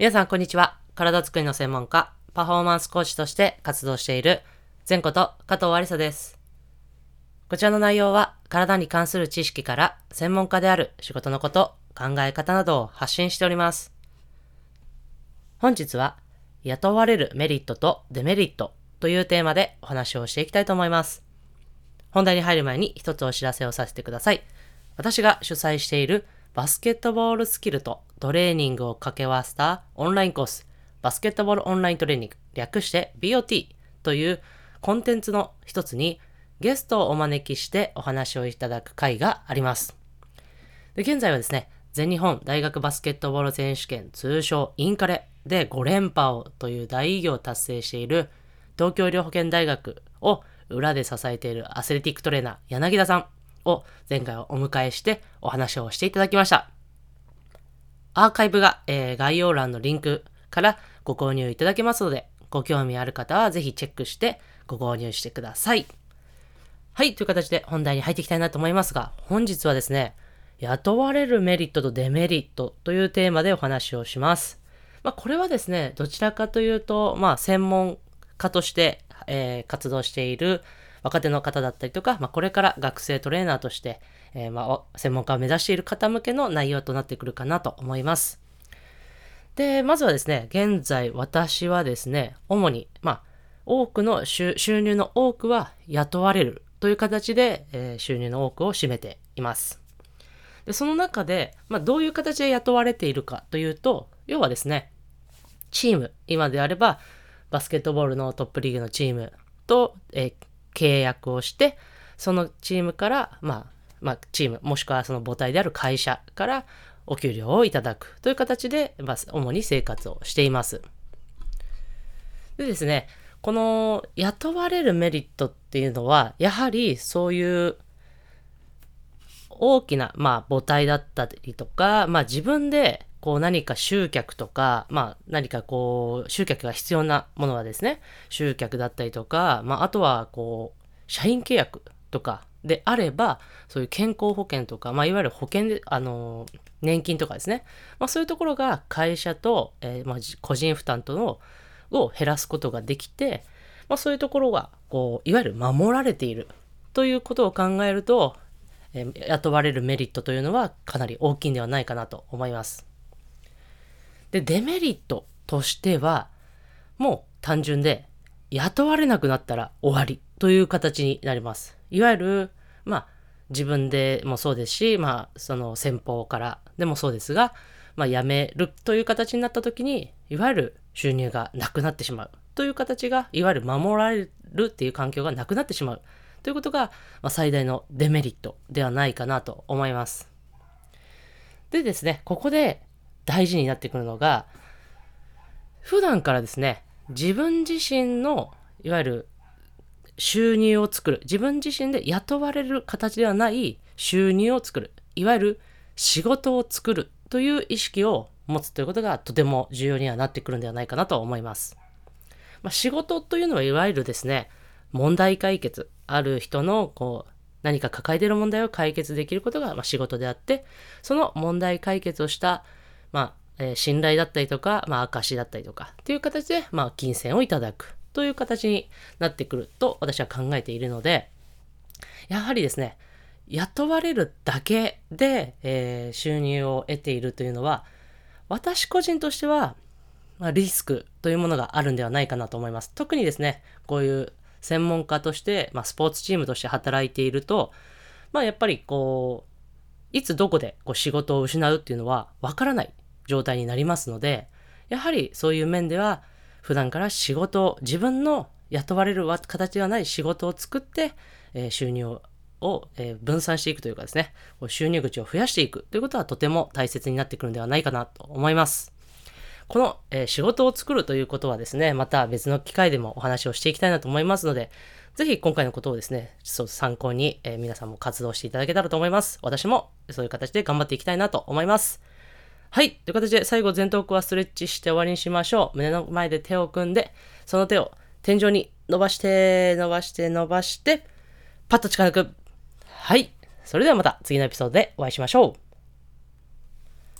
皆さん、こんにちは。体づくりの専門家、パフォーマンスコーチとして活動している、前こと加藤ありさです。こちらの内容は、体に関する知識から、専門家である仕事のこと、考え方などを発信しております。本日は、雇われるメリットとデメリットというテーマでお話をしていきたいと思います。本題に入る前に一つお知らせをさせてください。私が主催しているバスケットボールスキルとトレーニングを掛け合わせたオンラインコース、バスケットボールオンライントレーニング、略して BOT というコンテンツの一つにゲストをお招きしてお話をいただく会があります。で現在はですね、全日本大学バスケットボール選手権通称インカレで5連覇をという大偉業を達成している東京医療保険大学を裏で支えているアスレティックトレーナー柳田さん。を前回お迎えしてお話をしていただきました。アーカイブが、えー概要欄のリンクからご購入いただけますので、ご興味ある方はぜひチェックしてご購入してください。はい、という形で本題に入っていきたいなと思いますが、本日はですね、雇われるメリットとデメリットというテーマでお話をします。まあ、これはですね、どちらかというと、まあ、専門家として、えー活動している若手の方だったりとか、まあ、これから学生トレーナーとして、えーまあ、専門家を目指している方向けの内容となってくるかなと思います。で、まずはですね、現在私はですね、主に、まあ、多くの収収入の多くは雇われるという形で、えー収入の多くを占めています。で、その中で、まあ、どういう形で雇われているかというと、要はですね、チーム、今であれば、バスケットボールのトップリーグのチームと、えー契約をして、そのチームから、まあ、まあ、チーム、もしくはその母体である会社からお給料をいただくという形で、まあ、主に生活をしています。でですね、この雇われるメリットっていうのは、やはりそういう大きな、まあ、母体だったりとか、まあ、自分でこう何か集客とか、まあ、何かこう集客が必要なものはですね集客だったりとか、まあ、あとはこう社員契約とかであればそういう健康保険とか、まあ、いわゆる保険であの年金とかですね、まあ、そういうところが会社と、えーまあ、個人負担とのを減らすことができて、まあ、そういうところがこういわゆる守られているということを考えると、えー雇われるメリットというのはかなり大きいんではないかなと思います。で、デメリットとしては、もう単純で、雇われなくなったら終わりという形になります。いわゆる、まあ、自分でもそうですし、まあ、その先方からでもそうですが、まあ、辞めるという形になった時に、いわゆる収入がなくなってしまうという形が、いわゆる守られるっていう環境がなくなってしまうということが、まあ、最大のデメリットではないかなと思います。でですね、ここで大事になってくるのが、普段からですね、自分自身の、いわゆる収入を作る、自分自身で雇われる形ではない収入を作る、いわゆる仕事を作るという意識を持つということがとても重要にはなってくるんではないかなと思います。まあ、仕事というのはいわゆるですね、問題解決、ある人のこう何か抱えている問題を解決できることがま仕事であって、その問題解決をした、まあえー信頼だったりとか、まあ、証だったりとかっていう形で、まあ、金銭をいただく。という形になってくると私は考えているので、やはりですね、雇われるだけで、えー収入を得ているというのは、私個人としては、まあ、リスクというものがあるんではないかなと思います。特にですね、こういう専門家として、まあ、スポーツチームとして働いていると、まあ、やっぱりこう、いつどこでこう仕事を失うっていうのはわからない状態になりますので、やはりそういう面では、普段から仕事を、自分の雇われる形ではない仕事を作って、えー収入を、え分散していくというかですね、収入口を増やしていくということはとても大切になってくるんではないかなと思います。この、え仕事を作るということはですね、また別の機会でもお話をしていきたいなと思いますので、ぜひ今回のことをですね、そう参考に、え皆さんも活動していただけたらと思います。私もそういう形で頑張っていきたいなと思います。はい。という形で最後前頭腔はストレッチして終わりにしましょう。胸の前で手を組んで、その手を天井に伸ばして、伸ばして、伸ばして、パッと力抜く。はい。それではまた次のエピソードでお会いしましょう。